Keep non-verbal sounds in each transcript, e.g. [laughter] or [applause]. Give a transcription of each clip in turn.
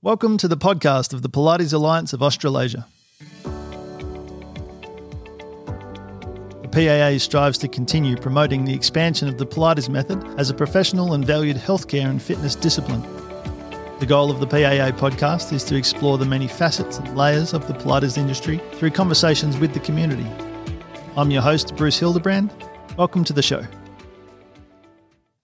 Welcome to the podcast of the Pilates Alliance of Australasia. The PAA strives to continue promoting the expansion of the Pilates method as a professional and valued healthcare and fitness discipline. The goal of the PAA podcast is to explore the many facets and layers of the Pilates industry through conversations with the community. I'm your host, Bruce Hildebrand. Welcome to the show.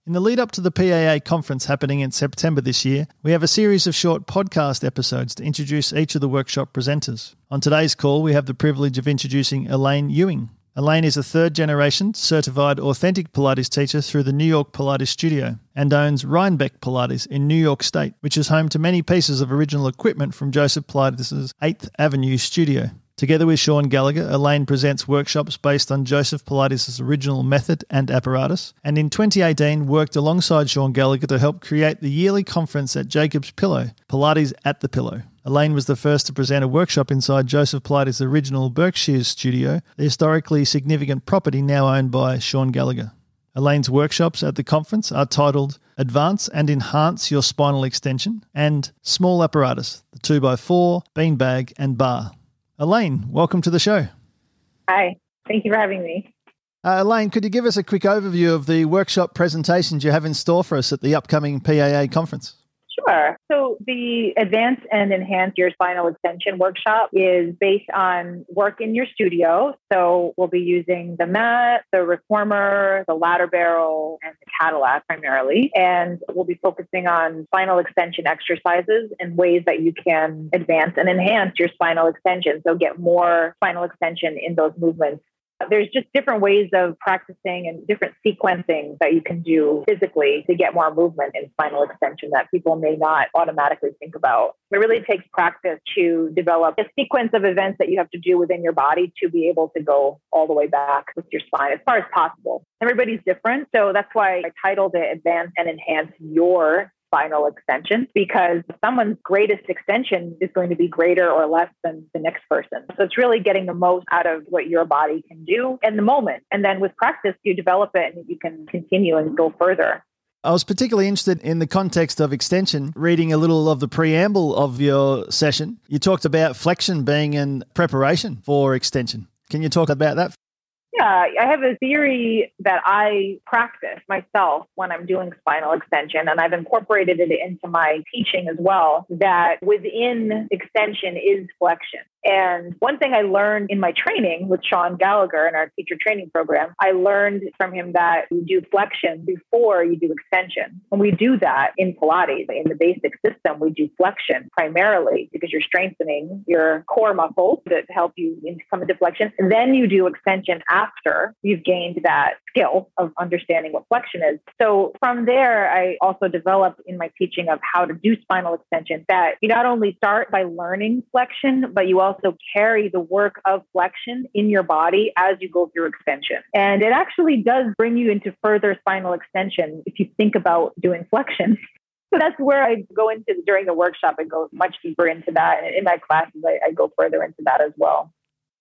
In the lead up to the PAA conference happening in September this year, we have a series of short podcast episodes to introduce each of the workshop presenters. On today's call, we have the privilege of introducing Elaine Ewing. Elaine is a third generation certified authentic Pilates teacher through the New York Pilates Studio and owns Rhinebeck Pilates in New York State, which is home to many pieces of original equipment from Joseph Pilates' 8th Avenue studio. Together with Sean Gallagher, Elaine presents workshops based on Joseph Pilates' original method and apparatus, and in 2018 worked alongside Sean Gallagher to help create the yearly conference at Jacob's Pillow, Pilates at the Pillow. Elaine was the first to present a workshop inside Joseph Pilates' original Berkshire studio, the historically significant property now owned by Sean Gallagher. Elaine's workshops at the conference are titled Advance and Enhance Your Spinal Extension and Small Apparatus, the 2x4, Beanbag, and Bar. Elaine, welcome to the show. Hi, thank you for having me. Uh, Elaine, could you give us a quick overview of the workshop presentations you have in store for us at the upcoming PAA conference? Sure. So the Advance and Enhance Your Spinal Extension workshop is based on work in your studio. So we'll be using the mat, the reformer, the ladder barrel, and the Cadillac primarily. And we'll be focusing on spinal extension exercises and ways that you can advance and enhance your spinal extension. So get more spinal extension in those movements there's just different ways of practicing and different sequencing that you can do physically to get more movement in spinal extension that people may not automatically think about. It really takes practice to develop a sequence of events that you have to do within your body to be able to go all the way back with your spine as far as possible. Everybody's different. So that's why I titled it Advance and Enhance Your spinal extension because someone's greatest extension is going to be greater or less than the next person. So it's really getting the most out of what your body can do in the moment. And then with practice, you develop it and you can continue and go further. I was particularly interested in the context of extension, reading a little of the preamble of your session. You talked about flexion being in preparation for extension. Can you talk about that? Yeah, I have a theory that I practice myself when I'm doing spinal extension, and I've incorporated it into my teaching as well. That within extension is flexion. And one thing I learned in my training with Sean Gallagher in our teacher training program, I learned from him that you do flexion before you do extension. And we do that in Pilates. In the basic system, we do flexion primarily because you're strengthening your core muscles that help you come into flexion. And then you do extension after you've gained that skill of understanding what flexion is. So from there, I also developed in my teaching of how to do spinal extension that you not only start by learning flexion, but you also also carry the work of flexion in your body as you go through extension. And it actually does bring you into further spinal extension if you think about doing flexion. [laughs] So that's where I go into during the workshop. I go much deeper into that. And in my classes, I, I go further into that as well.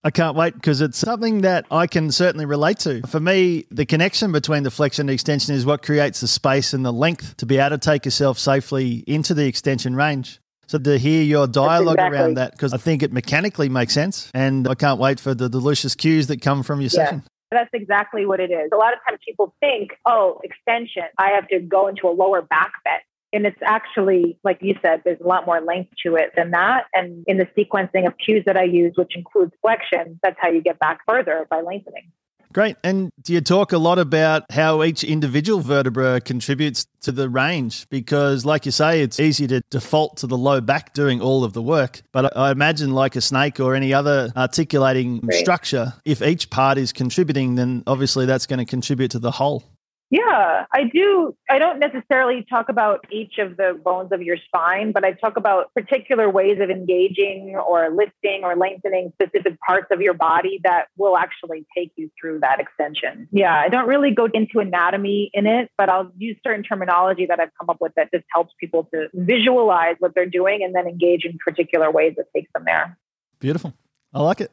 I can't wait because it's something that I can certainly relate to. For me, the connection between the flexion and extension is what creates the space and the length to be able to take yourself safely into the extension range. So to hear your dialogue exactly. around that, because I think it mechanically makes sense, and I can't wait for the delicious cues that come from your yeah. session. That's exactly what it is. A lot of times people think, oh, extension, I have to go into a lower back bend. And it's actually, like you said, there's a lot more length to it than that. And in the sequencing of cues that I use, which includes flexion, that's how you get back further by lengthening. Great. And do you talk a lot about how each individual vertebra contributes to the range? Because, like you say, it's easy to default to the low back doing all of the work. But I imagine, like a snake or any other articulating right. structure, if each part is contributing, then obviously that's going to contribute to the whole. Yeah, I do. I don't necessarily talk about each of the bones of your spine, but I talk about particular ways of engaging or lifting or lengthening specific parts of your body that will actually take you through that extension. Yeah, I don't really go into anatomy in it, but I'll use certain terminology that I've come up with that just helps people to visualize what they're doing and then engage in particular ways that takes them there. Beautiful. I like it.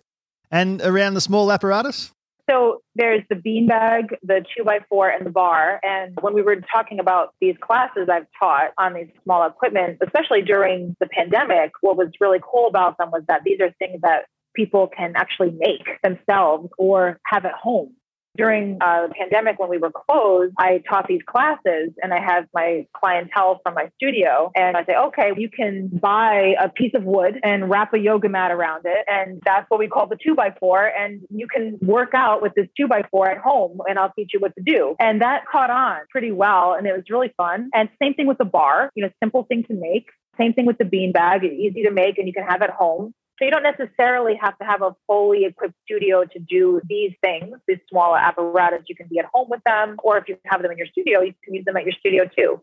And around the small apparatus? So there's the beanbag, the two by four, and the bar. And when we were talking about these classes I've taught on these small equipment, especially during the pandemic, what was really cool about them was that these are things that people can actually make themselves or have at home during uh, the pandemic when we were closed, I taught these classes and I have my clientele from my studio. And I say, okay, you can buy a piece of wood and wrap a yoga mat around it. And that's what we call the two by four. And you can work out with this two by four at home and I'll teach you what to do. And that caught on pretty well. And it was really fun. And same thing with the bar, you know, simple thing to make. Same thing with the bean bag, easy to make and you can have at home. So you don't necessarily have to have a fully equipped studio to do these things, these small apparatus. You can be at home with them, or if you have them in your studio, you can use them at your studio too.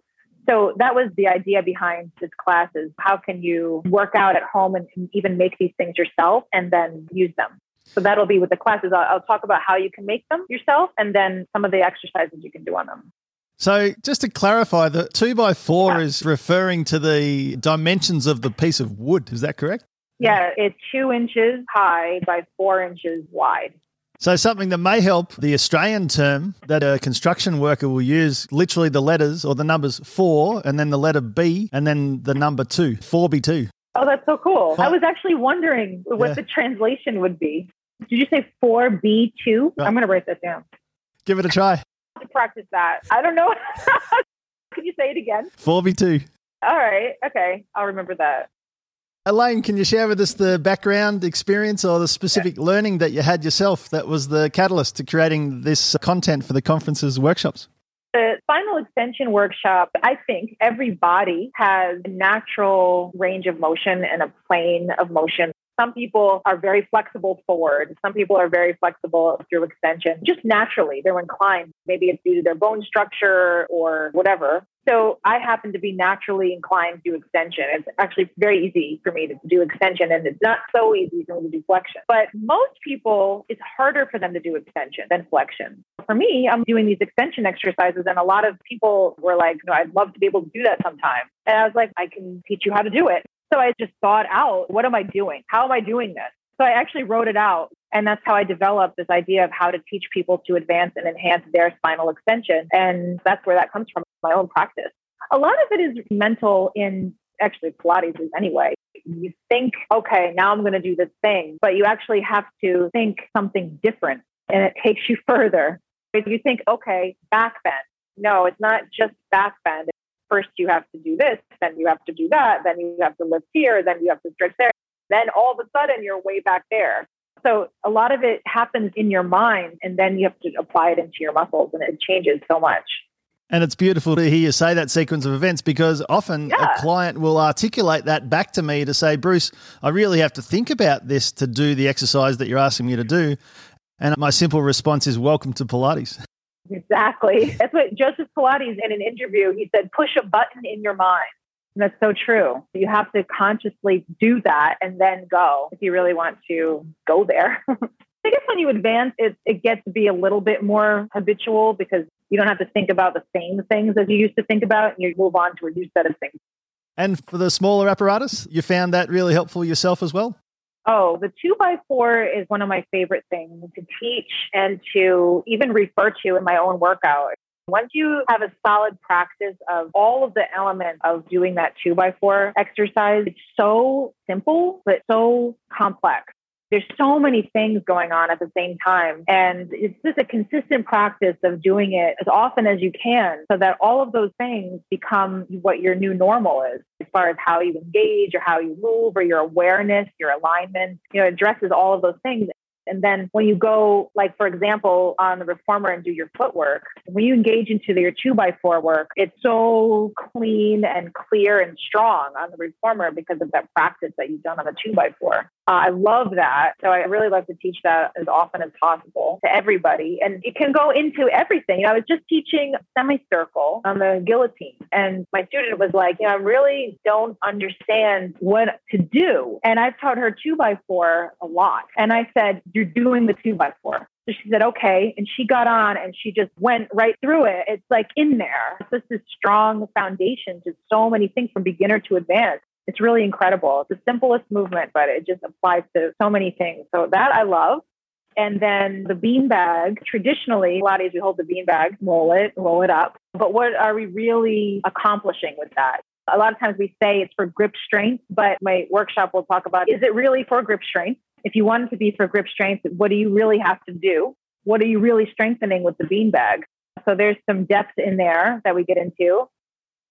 So that was the idea behind this class is how can you work out at home and even make these things yourself and then use them. So that'll be with the classes. I'll, I'll talk about how you can make them yourself and then some of the exercises you can do on them. So, just to clarify, the two by four yeah. is referring to the dimensions of the piece of wood. Is that correct? Yeah, it's two inches high by four inches wide. So, something that may help the Australian term that a construction worker will use literally the letters or the numbers four and then the letter B and then the number two, 4B2. Oh, that's so cool. I was actually wondering what yeah. the translation would be. Did you say 4B2? I'm going to write that down. Give it a try. To practice that. I don't know. [laughs] Can you say it again? 4B2. All right. Okay. I'll remember that. Elaine, can you share with us the background experience or the specific yeah. learning that you had yourself that was the catalyst to creating this content for the conferences workshops? The spinal extension workshop, I think every body has a natural range of motion and a plane of motion some people are very flexible forward. Some people are very flexible through extension, just naturally. They're inclined. Maybe it's due to their bone structure or whatever. So I happen to be naturally inclined to extension. It's actually very easy for me to do extension and it's not so easy for me to do flexion. But most people, it's harder for them to do extension than flexion. For me, I'm doing these extension exercises and a lot of people were like, no, I'd love to be able to do that sometime. And I was like, I can teach you how to do it. So I just thought out, what am I doing? How am I doing this? So I actually wrote it out. And that's how I developed this idea of how to teach people to advance and enhance their spinal extension. And that's where that comes from, my own practice. A lot of it is mental in actually Pilates is anyway. You think, okay, now I'm going to do this thing, but you actually have to think something different and it takes you [laughs] further. If you think, okay, back bend. No, it's not just back bend first you have to do this, then you have to do that, then you have to lift here, then you have to stretch there. Then all of a sudden you're way back there. So a lot of it happens in your mind and then you have to apply it into your muscles and it changes so much. And it's beautiful to hear you say that sequence of events because often yeah. a client will articulate that back to me to say, Bruce, I really have to think about this to do the exercise that you're asking me to do. And my simple response is, Welcome to Pilates. Exactly. That's what Joseph Pilates in an interview, he said, push a button in your mind. And that's so true. You have to consciously do that and then go if you really want to go there. [laughs] I guess when you advance, it, it gets to be a little bit more habitual because you don't have to think about the same things as you used to think about, and you move on to a new set of things. And for the smaller apparatus, you found that really helpful yourself as well? Oh, the two by four is one of my favorite things to teach and to even refer to in my own workout. Once you have a solid practice of all of the elements of doing that two by four exercise, it's so simple, but so complex there's so many things going on at the same time. And it's just a consistent practice of doing it as often as you can so that all of those things become what your new normal is as far as how you engage or how you move or your awareness, your alignment, you know, addresses all of those things. And then when you go, like, for example, on the reformer and do your footwork, when you engage into your two by four work, it's so clean and clear and strong on the reformer because of that practice that you've done on the two by four. Uh, I love that. So I really love to teach that as often as possible to everybody. And it can go into everything. You know, I was just teaching semicircle on the guillotine, and my student was like, you know, I really don't understand what to do. And I've taught her two by four a lot. And I said, You're doing the two by four. So she said, okay. And she got on and she just went right through it. It's like in there. This strong foundation to so many things from beginner to advanced it's really incredible. It's the simplest movement, but it just applies to so many things. So that I love. And then the bean bag, traditionally, Pilates, we hold the bean bag, roll it, roll it up. But what are we really accomplishing with that? A lot of times we say it's for grip strength, but my workshop will talk about is it really for grip strength? If you want it to be for grip strength, what do you really have to do? What are you really strengthening with the bean bag? So there's some depth in there that we get into.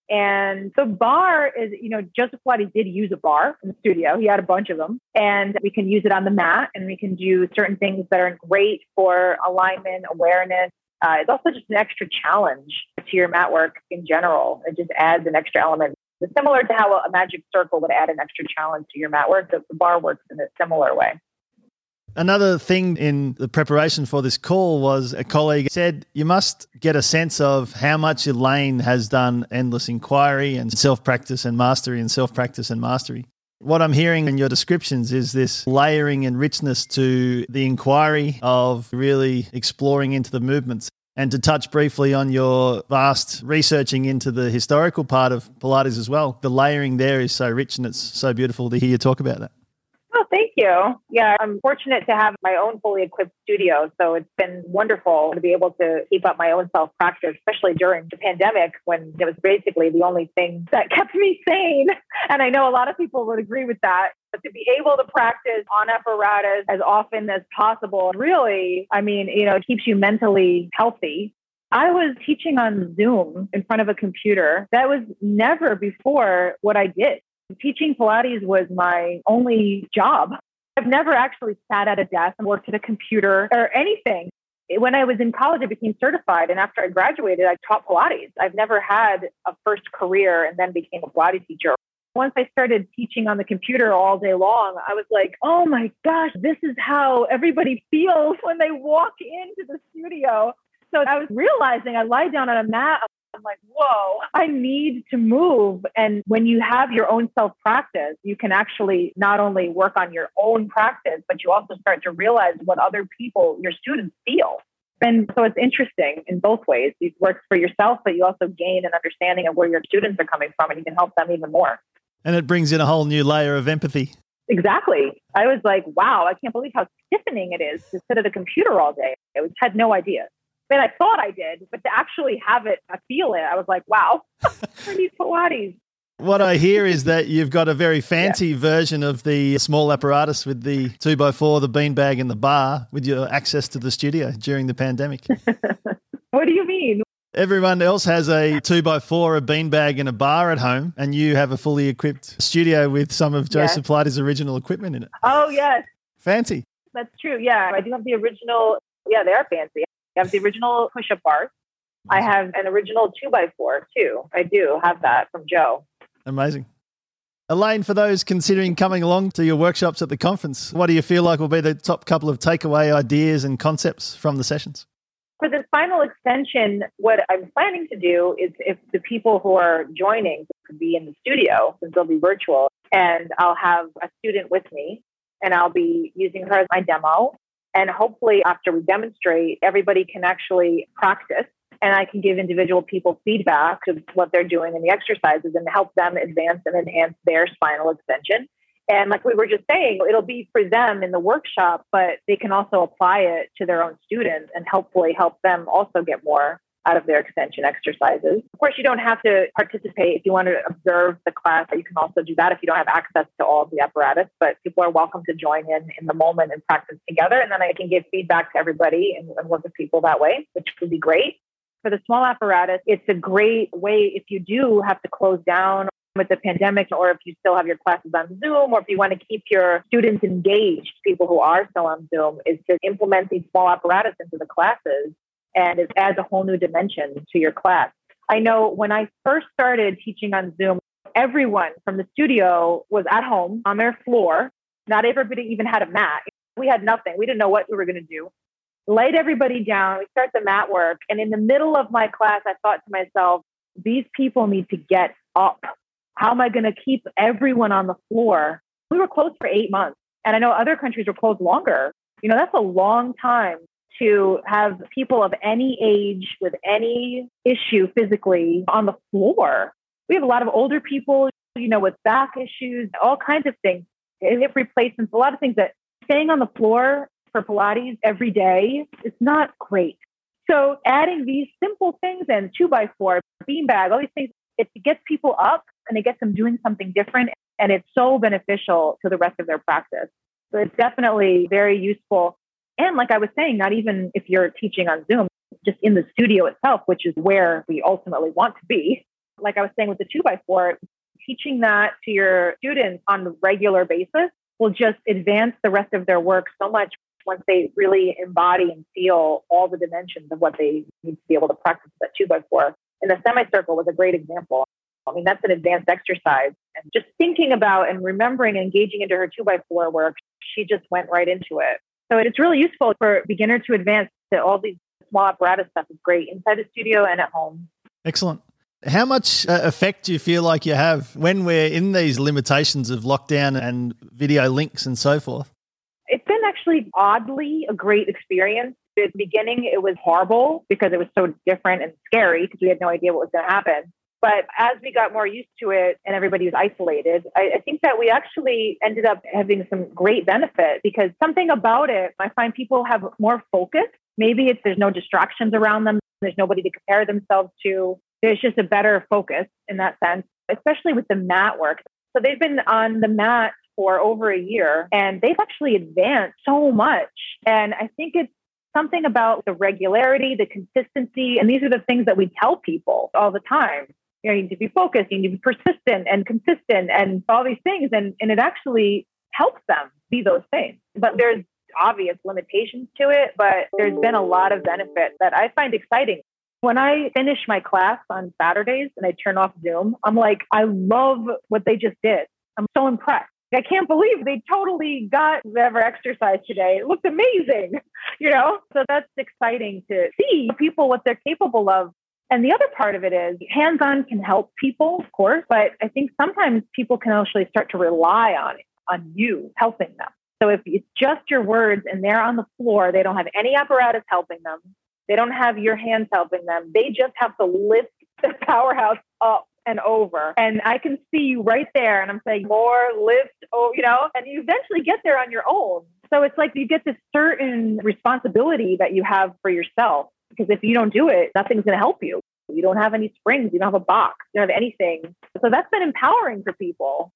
And the bar is, you know, Joseph Pilates did use a bar in the studio. He had a bunch of them. And we can use it on the mat and we can do certain things that are great for alignment, awareness. Uh, it's also just an extra challenge to your mat work in general. It just adds an extra element. It's similar to how a magic circle would add an extra challenge to your mat work. The bar works in a similar way. Another thing in the preparation for this call was a colleague said you must get a sense of how much Elaine has done endless inquiry and self practice and mastery and self practice and mastery. What I'm hearing in your descriptions is this layering and richness to the inquiry of really exploring into the movements. And to touch briefly on your vast researching into the historical part of Pilates as well, the layering there is so rich and it's so beautiful to hear you talk about that. Oh, thank you. Yeah, I'm fortunate to have my own fully equipped studio. So it's been wonderful to be able to keep up my own self practice, especially during the pandemic when it was basically the only thing that [laughs] kept me sane. And I know a lot of people would agree with that. But to be able to practice on apparatus as often as possible, really, I mean, you know, it keeps you mentally healthy. I was teaching on Zoom in front of a computer. That was never before what I did. Teaching Pilates was my only job. I've never actually sat at a desk and worked at a computer or anything. When I was in college, I became certified. And after I graduated, I taught Pilates. I've never had a first career and then became a Pilates teacher. Once I started teaching on the computer all day long, I was like, oh my gosh, this is how everybody feels when they walk into the studio. So I was realizing I lie down on a mat, I'm like, whoa, I need to move. And when you have your own self practice, you can actually not only work on your own practice, but you also start to realize what other people, your students, feel. And so it's interesting in both ways. It works for yourself, but you also gain an understanding of where your students are coming from and you can help them even more. And it brings in a whole new layer of empathy. Exactly. I was like, wow, I can't believe how stiffening it is to sit at a computer all day. I had no idea. And I thought I did, but to actually have it, I feel it. I was like, wow, [laughs] for these Pilates. What I hear is that you've got a very fancy yeah. version of the small apparatus with the two by four, the beanbag, and the bar with your access to the studio during the pandemic. [laughs] what do you mean? Everyone else has a two by four, a beanbag, and a bar at home, and you have a fully equipped studio with some of Joseph yes. Pilates' original equipment in it. Oh, yes. Fancy. That's true. Yeah, I do have the original. Yeah, they are fancy. I have the original push up bars. I have an original two by four too. I do have that from Joe. Amazing. Elaine, for those considering coming along to your workshops at the conference, what do you feel like will be the top couple of takeaway ideas and concepts from the sessions? For the spinal extension, what I'm planning to do is if the people who are joining could be in the studio, since they'll be virtual, and I'll have a student with me and I'll be using her as my demo. And hopefully, after we demonstrate, everybody can actually practice and I can give individual people feedback of what they're doing in the exercises and help them advance and enhance their spinal extension. And like we were just saying, it'll be for them in the workshop, but they can also apply it to their own students and hopefully help them also get more out of their extension exercises. Of course, you don't have to participate if you want to observe the class. You can also do that if you don't have access to all of the apparatus, but people are welcome to join in in the moment and practice together. And then I can give feedback to everybody and, and work with people that way, which would be great. For the small apparatus, it's a great way if you do have to close down with the pandemic, or if you still have your classes on Zoom, or if you want to keep your students engaged, people who are still on Zoom, is to implement these small apparatus into the classes and it adds a whole new dimension to your class. I know when I first started teaching on Zoom, everyone from the studio was at home on their floor. Not everybody even had a mat. We had nothing. We didn't know what we were going to do. Laid everybody down. We start the mat work. And in the middle of my class, I thought to myself, these people need to get up. How am I going to keep everyone on the floor? We were closed for eight months. And I know other countries were closed longer. You know, that's a long time to have people of any age with any issue physically on the floor. We have a lot of older people, you know, with back issues, all kinds of things, hip replacements, a lot of things that staying on the floor for Pilates every day is not great. So adding these simple things and two by four, beanbag, all these things, it gets people up and it gets them doing something different. And it's so beneficial to the rest of their practice. So it's definitely very useful. And like I was saying, not even if you're teaching on Zoom, just in the studio itself, which is where we ultimately want to be. Like I was saying with the two by four, teaching that to your students on a regular basis will just advance the rest of their work so much once they really embody and feel all the dimensions of what they need to be able to practice that two by four. And the semicircle was a great example. I mean, that's an advanced exercise. And just thinking about and remembering and engaging into her two by four work, she just went right into it. So it's really useful for beginner to advance to all these small apparatus stuff is great inside the studio and at home. Excellent. How much uh, effect do you feel like you have when we're in these limitations of lockdown and video links and so forth? It's been actually oddly a great experience. At the beginning, it was horrible because it was so different and scary because we had no idea what was going to happen. But as we got more used to it and everybody was isolated, I, I, think that we actually ended up having some great benefit because something about it, I find people have more focus. Maybe it's there's no distractions around them, there's nobody to compare themselves to. There's just a better focus in that sense, especially with the mat work. So they've been on the mat for over a year and they've actually advanced so much. And I think it's something about the regularity, the consistency. And these are the things that we tell people all the time you know, you need to be focused, you need to be persistent and consistent and all these things. And, and it actually helps them be those things. But there's obvious limitations to it, but there's been a lot of benefit that I find exciting. When I finish my class on Saturdays and I turn off Zoom, I'm like, I love what they just did. I'm so impressed. I can't believe they totally got whatever exercise today. It looked amazing, [laughs] you know? So that's exciting to see people what they're capable of and the other part of it is hands on can help people, of course, but I think sometimes people can actually start to rely on it, on you helping them. So if it's just your words and they're on the floor, they don't have any apparatus helping them, they don't have your hands helping them, they just have to lift [laughs] the powerhouse up and over. And I can see you right there. And I'm saying, more lift, oh, you know, and you eventually get there on your own. So it's like you get this certain responsibility that you have for yourself. Because if you don't do it, nothing's going to help you. You don't have any springs, you don't have a box, you don't have anything. So that's been empowering for people.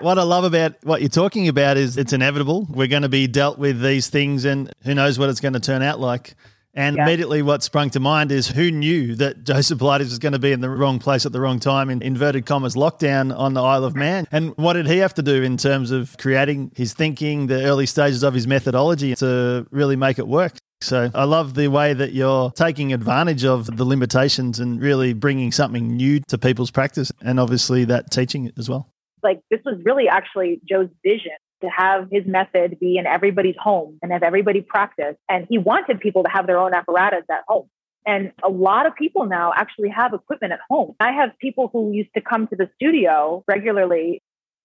What I love about what you're talking about is it's inevitable. We're going to be dealt with these things, and who knows what it's going to turn out like. And yeah. immediately, what sprung to mind is who knew that [laughs] Joseph Pilates was going to be in the wrong place at the wrong time in inverted commas lockdown on the Isle of Man? And what did he have to do in terms of creating his thinking, the early stages of his methodology to really make it work? So I love the way that you're taking advantage of the limitations and really bringing something new to people's practice and obviously that teaching as well. Like this was really actually Joe's vision to have his method be in everybody's home and have everybody practice. And he wanted people to have their own apparatus at home. And a lot of people now actually have equipment at home. I have people who used to come to the studio regularly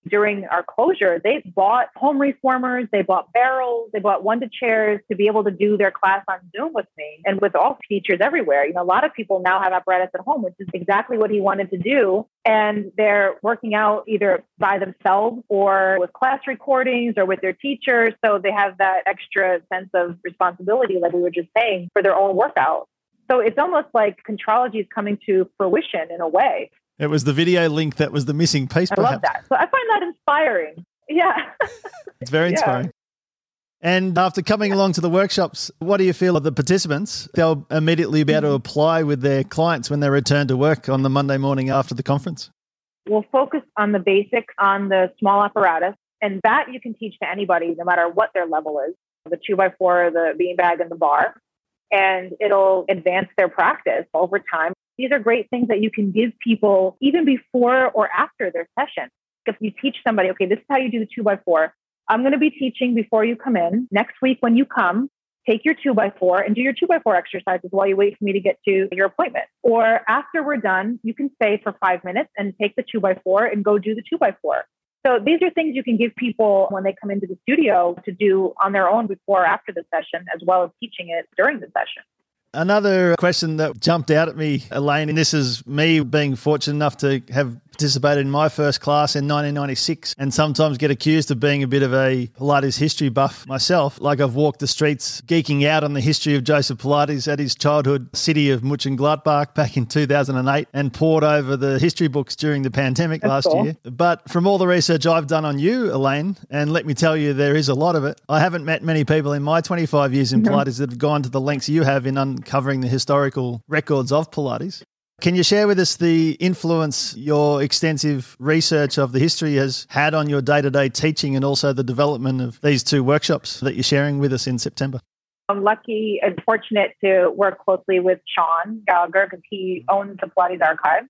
during our closure, they bought home reformers, they bought barrels, they bought Wunda chairs to be able to do their class on Zoom with me and with all teachers everywhere. You know, a lot of people now have apparatus at home, which is exactly what he wanted to do. And they're working out either by themselves or with class recordings or with their teachers. So they have that extra sense of responsibility, like we were just saying, for their own workout. So it's almost like Contrology is coming to fruition in a way. It was the video link that was the missing piece. Perhaps. I love that. So I find that inspiring. Yeah. [laughs] it's very inspiring. Yeah. And after coming along to the workshops, what do you feel of the participants? They'll immediately be able to apply with their clients when they return to work on the Monday morning after the conference? We'll focus on the basics on the small apparatus, and that you can teach to anybody, no matter what their level is the two by four, the beanbag, and the bar. And it'll advance their practice over time. These are great things that you can give people even before or after their session. If you teach somebody, okay, this is how you do the two by four. I'm going to be teaching before you come in. Next week, when you come, take your two by four and do your two by four exercises while you wait for me to get to your appointment. Or after we're done, you can stay for five minutes and take the two by four and go do the two by four. So these are things you can give people when they come into the studio to do on their own before or after the session, as well as teaching it during the session. Another question that jumped out at me, Elaine, and this is me being fortunate enough to have participated in my first class in 1996 and sometimes get accused of being a bit of a Pilates history buff myself. Like I've walked the streets geeking out on the history of Joseph Pilates at his childhood city of Mönchengladbach back in 2008 and pored over the history books during the pandemic That's last cool. year. But from all the research I've done on you, Elaine, and let me tell you, there is a lot of it. I haven't met many people in my 25 years in mm-hmm. Pilates that have gone to the lengths you have in uncovering the historical records of Pilates. Can you share with us the influence your extensive research of the history has had on your day to day teaching and also the development of these two workshops that you're sharing with us in September? I'm lucky and fortunate to work closely with Sean Gallagher because he owns the Pilates archive.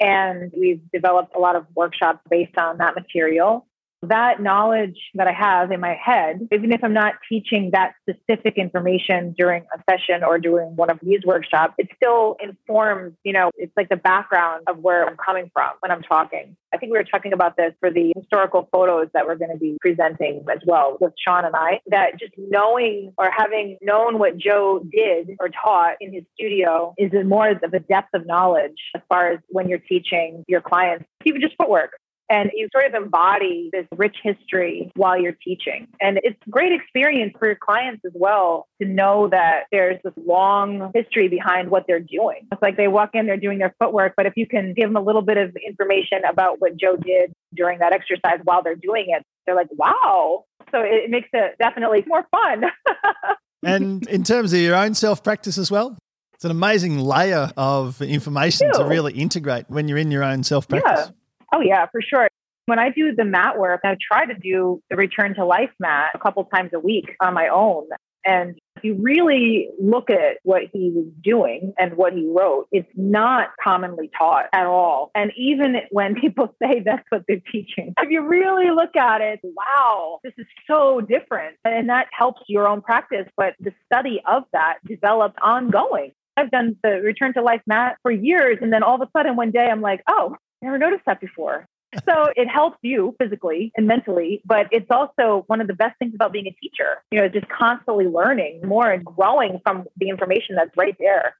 And we've developed a lot of workshops based on that material. That knowledge that I have in my head, even if I'm not teaching that specific information during a session or during one of these workshops, it still informs, you know, it's like the background of where I'm coming from when I'm talking. I think we were talking about this for the historical photos that we're going to be presenting as well with Sean and I, that just knowing or having known what Joe did or taught in his studio is more of a depth of knowledge as far as when you're teaching your clients, even just footwork. And you sort of embody this rich history while you're teaching. And it's a great experience for your clients as well to know that there's this long history behind what they're doing. It's like they walk in, they're doing their footwork, but if you can give them a little bit of information about what Joe did during that exercise while they're doing it, they're like, wow. So it makes it definitely more fun. [laughs] and in terms of your own self practice as well, it's an amazing layer of information to really integrate when you're in your own self Yeah. Oh, yeah, for sure. When I do the mat work, I try to do the return to life mat a couple times a week on my own. And if you really look at what he was doing and what he wrote, it's not commonly taught at all. And even when [laughs] people say that's what they're teaching, if you really look at it, wow, this is so different. And that helps your own practice. But the study of that developed ongoing. I've done the return to life mat for years. And then all of a sudden, one day, I'm like, oh, never noticed that before. So it helps you physically and mentally, but it's also one of the best things about being a teacher. You know, just constantly learning more and growing from the information that's right there.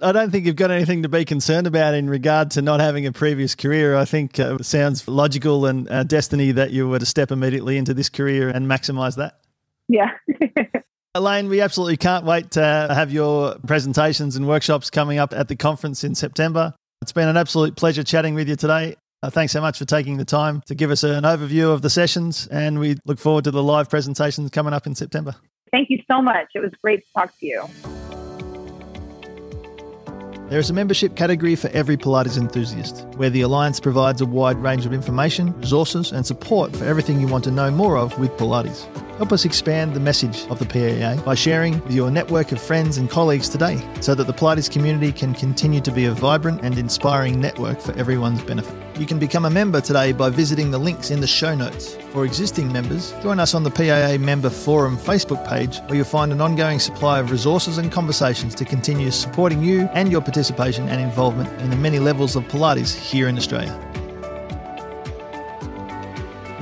I don't think you've got anything to be concerned about in regard to not having a previous career. I think uh, it sounds logical and uh, destiny that you were to step immediately into this career and maximize that. Yeah. [laughs] Elaine, we absolutely can't wait to have your presentations and workshops coming up at the conference in September. It's been an absolute pleasure chatting with you today. Uh, thanks so much for taking the time to give us an overview of the sessions, and we look forward to the live presentations coming up in September. Thank you so much. It was great to talk to you. There is a membership category for every Pilates enthusiast, where the Alliance provides a wide range of information, resources, and support for everything you want to know more of with Pilates. Help us expand the message of the PAA by sharing with your network of friends and colleagues today so that the Pilates community can continue to be a vibrant and inspiring network for everyone's benefit. You can become a member today by visiting the links in the show notes. For existing members, join us on the PAA Member Forum Facebook page where you'll find an ongoing supply of resources and conversations to continue supporting you and your participation and involvement in the many levels of Pilates here in Australia.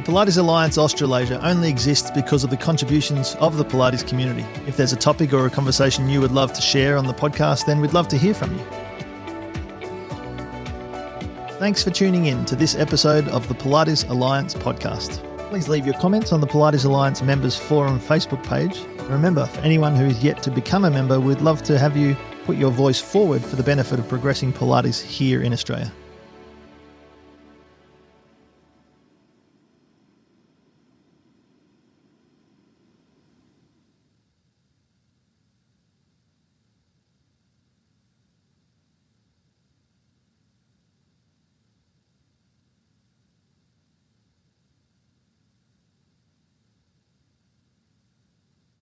Pilates Alliance Australasia only exists because of the contributions of the Pilates community. If there's a topic or a conversation you would love to share on the podcast, then we'd love to hear from you. Thanks for tuning in to this episode of the Pilates Alliance podcast. Please leave your comments on the Pilates Alliance Members Forum Facebook page. Remember, for anyone who is yet to become a member, we'd love to have you put your voice forward for the benefit of progressing Pilates here in Australia.